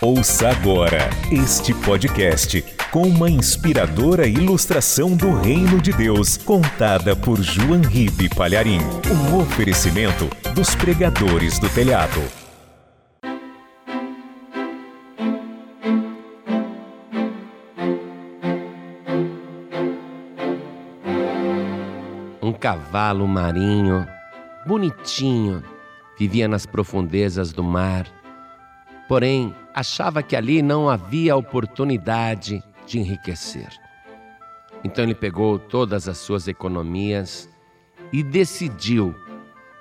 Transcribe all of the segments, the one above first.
Ouça agora este podcast com uma inspiradora ilustração do Reino de Deus, contada por João Ribe Palharim. Um oferecimento dos pregadores do telhado. Um cavalo marinho, bonitinho, vivia nas profundezas do mar. Porém, achava que ali não havia oportunidade de enriquecer. Então ele pegou todas as suas economias e decidiu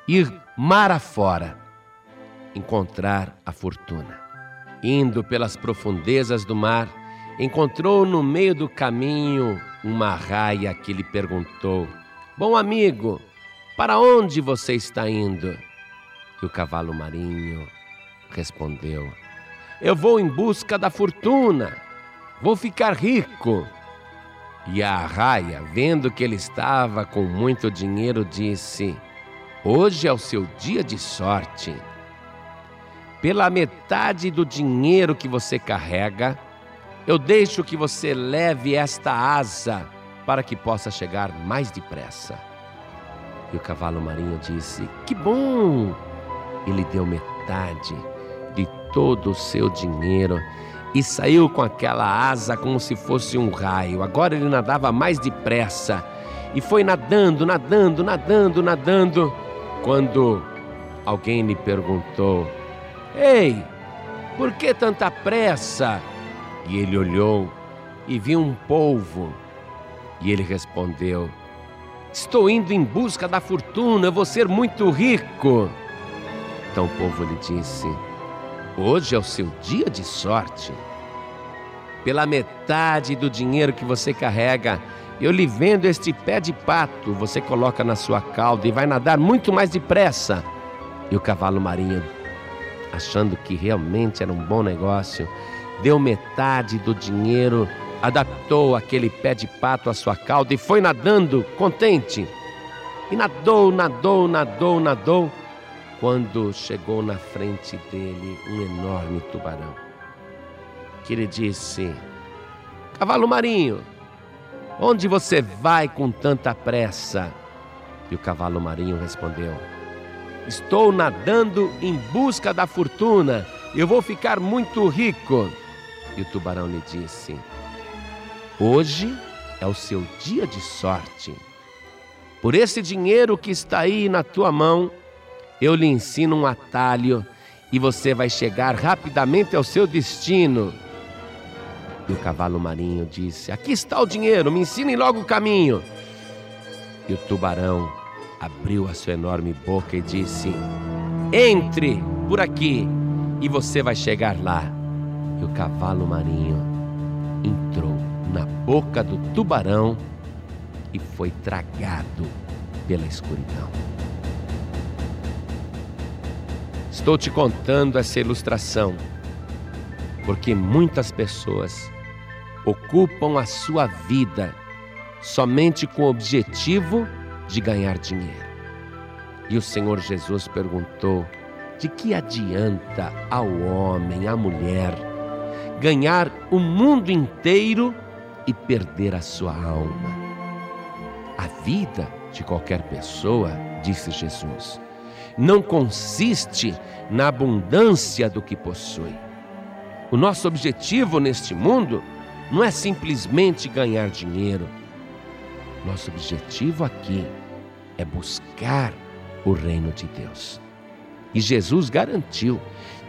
ir mar afora encontrar a fortuna. Indo pelas profundezas do mar, encontrou no meio do caminho uma raia que lhe perguntou: Bom amigo, para onde você está indo? E o cavalo marinho respondeu: Eu vou em busca da fortuna, vou ficar rico. E a arraia, vendo que ele estava com muito dinheiro, disse: Hoje é o seu dia de sorte. Pela metade do dinheiro que você carrega, eu deixo que você leve esta asa para que possa chegar mais depressa. E o cavalo marinho disse: Que bom! Ele deu metade de todo o seu dinheiro e saiu com aquela asa como se fosse um raio. Agora ele nadava mais depressa e foi nadando, nadando, nadando, nadando. Quando alguém lhe perguntou: Ei, por que tanta pressa? E ele olhou e viu um polvo. E ele respondeu: Estou indo em busca da fortuna, vou ser muito rico. Então o povo lhe disse: Hoje é o seu dia de sorte. Pela metade do dinheiro que você carrega, eu lhe vendo este pé de pato, você coloca na sua cauda e vai nadar muito mais depressa. E o cavalo marinho, achando que realmente era um bom negócio, deu metade do dinheiro, adaptou aquele pé de pato à sua cauda e foi nadando contente. E nadou, nadou, nadou, nadou quando chegou na frente dele um enorme tubarão, que lhe disse: Cavalo marinho, onde você vai com tanta pressa? E o cavalo marinho respondeu: Estou nadando em busca da fortuna, eu vou ficar muito rico. E o tubarão lhe disse: Hoje é o seu dia de sorte. Por esse dinheiro que está aí na tua mão, eu lhe ensino um atalho e você vai chegar rapidamente ao seu destino. E o cavalo marinho disse: Aqui está o dinheiro, me ensine logo o caminho. E o tubarão abriu a sua enorme boca e disse: Entre por aqui e você vai chegar lá. E o cavalo marinho entrou na boca do tubarão e foi tragado pela escuridão. Estou te contando essa ilustração porque muitas pessoas ocupam a sua vida somente com o objetivo de ganhar dinheiro. E o Senhor Jesus perguntou: de que adianta ao homem, à mulher, ganhar o mundo inteiro e perder a sua alma? A vida de qualquer pessoa, disse Jesus, não consiste na abundância do que possui. O nosso objetivo neste mundo não é simplesmente ganhar dinheiro. Nosso objetivo aqui é buscar o reino de Deus. E Jesus garantiu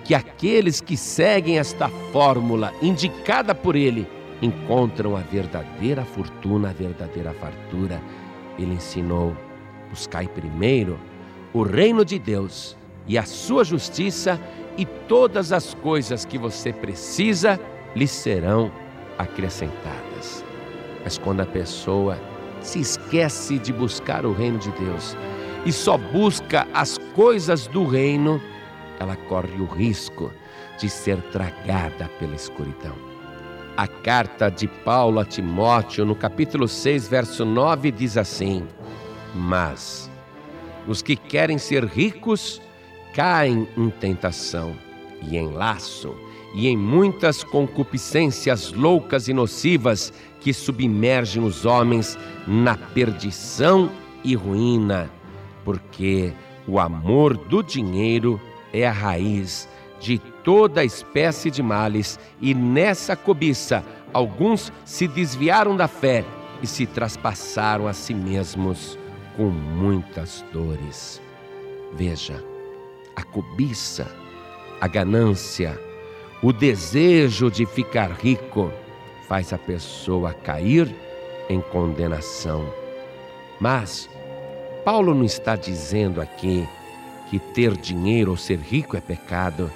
que aqueles que seguem esta fórmula indicada por Ele encontram a verdadeira fortuna, a verdadeira fartura. Ele ensinou: buscai primeiro o reino de Deus e a sua justiça, e todas as coisas que você precisa lhe serão acrescentadas. Mas quando a pessoa se esquece de buscar o reino de Deus e só busca as coisas do reino, ela corre o risco de ser tragada pela escuridão. A carta de Paulo a Timóteo, no capítulo 6, verso 9, diz assim: Mas os que querem ser ricos caem em tentação e em laço e em muitas concupiscências loucas e nocivas que submergem os homens na perdição e ruína, porque o amor do dinheiro é a raiz de toda espécie de males, e nessa cobiça alguns se desviaram da fé e se traspassaram a si mesmos com muitas dores. Veja, a cobiça, a ganância, o desejo de ficar rico faz a pessoa cair em condenação. Mas Paulo não está dizendo aqui que ter dinheiro ou ser rico é pecado,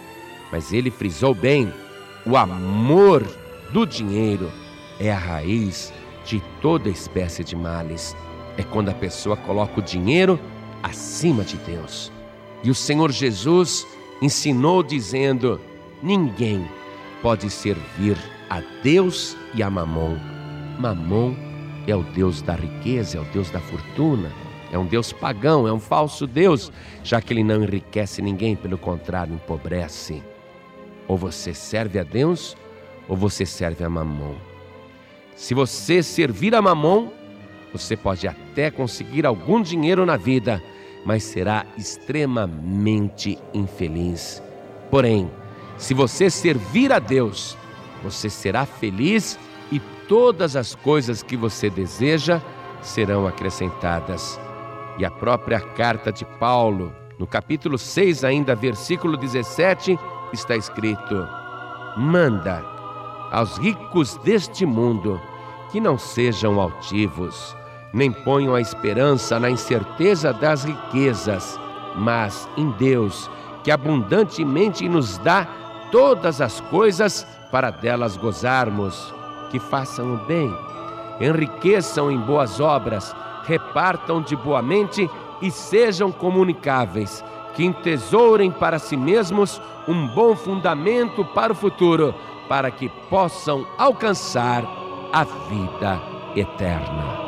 mas ele frisou bem: o amor do dinheiro é a raiz de toda espécie de males. É quando a pessoa coloca o dinheiro acima de Deus. E o Senhor Jesus ensinou dizendo: ninguém pode servir a Deus e a Mamon. Mamon é o Deus da riqueza, é o Deus da fortuna, é um Deus pagão, é um falso Deus, já que ele não enriquece ninguém, pelo contrário, empobrece. Ou você serve a Deus, ou você serve a Mamon. Se você servir a Mamon, você pode até conseguir algum dinheiro na vida, mas será extremamente infeliz. Porém, se você servir a Deus, você será feliz e todas as coisas que você deseja serão acrescentadas. E a própria carta de Paulo, no capítulo 6, ainda versículo 17, está escrito: Manda aos ricos deste mundo que não sejam altivos, nem ponham a esperança na incerteza das riquezas, mas em Deus, que abundantemente nos dá todas as coisas para delas gozarmos. Que façam o bem, enriqueçam em boas obras, repartam de boa mente e sejam comunicáveis. Que entesourem para si mesmos um bom fundamento para o futuro, para que possam alcançar a vida eterna.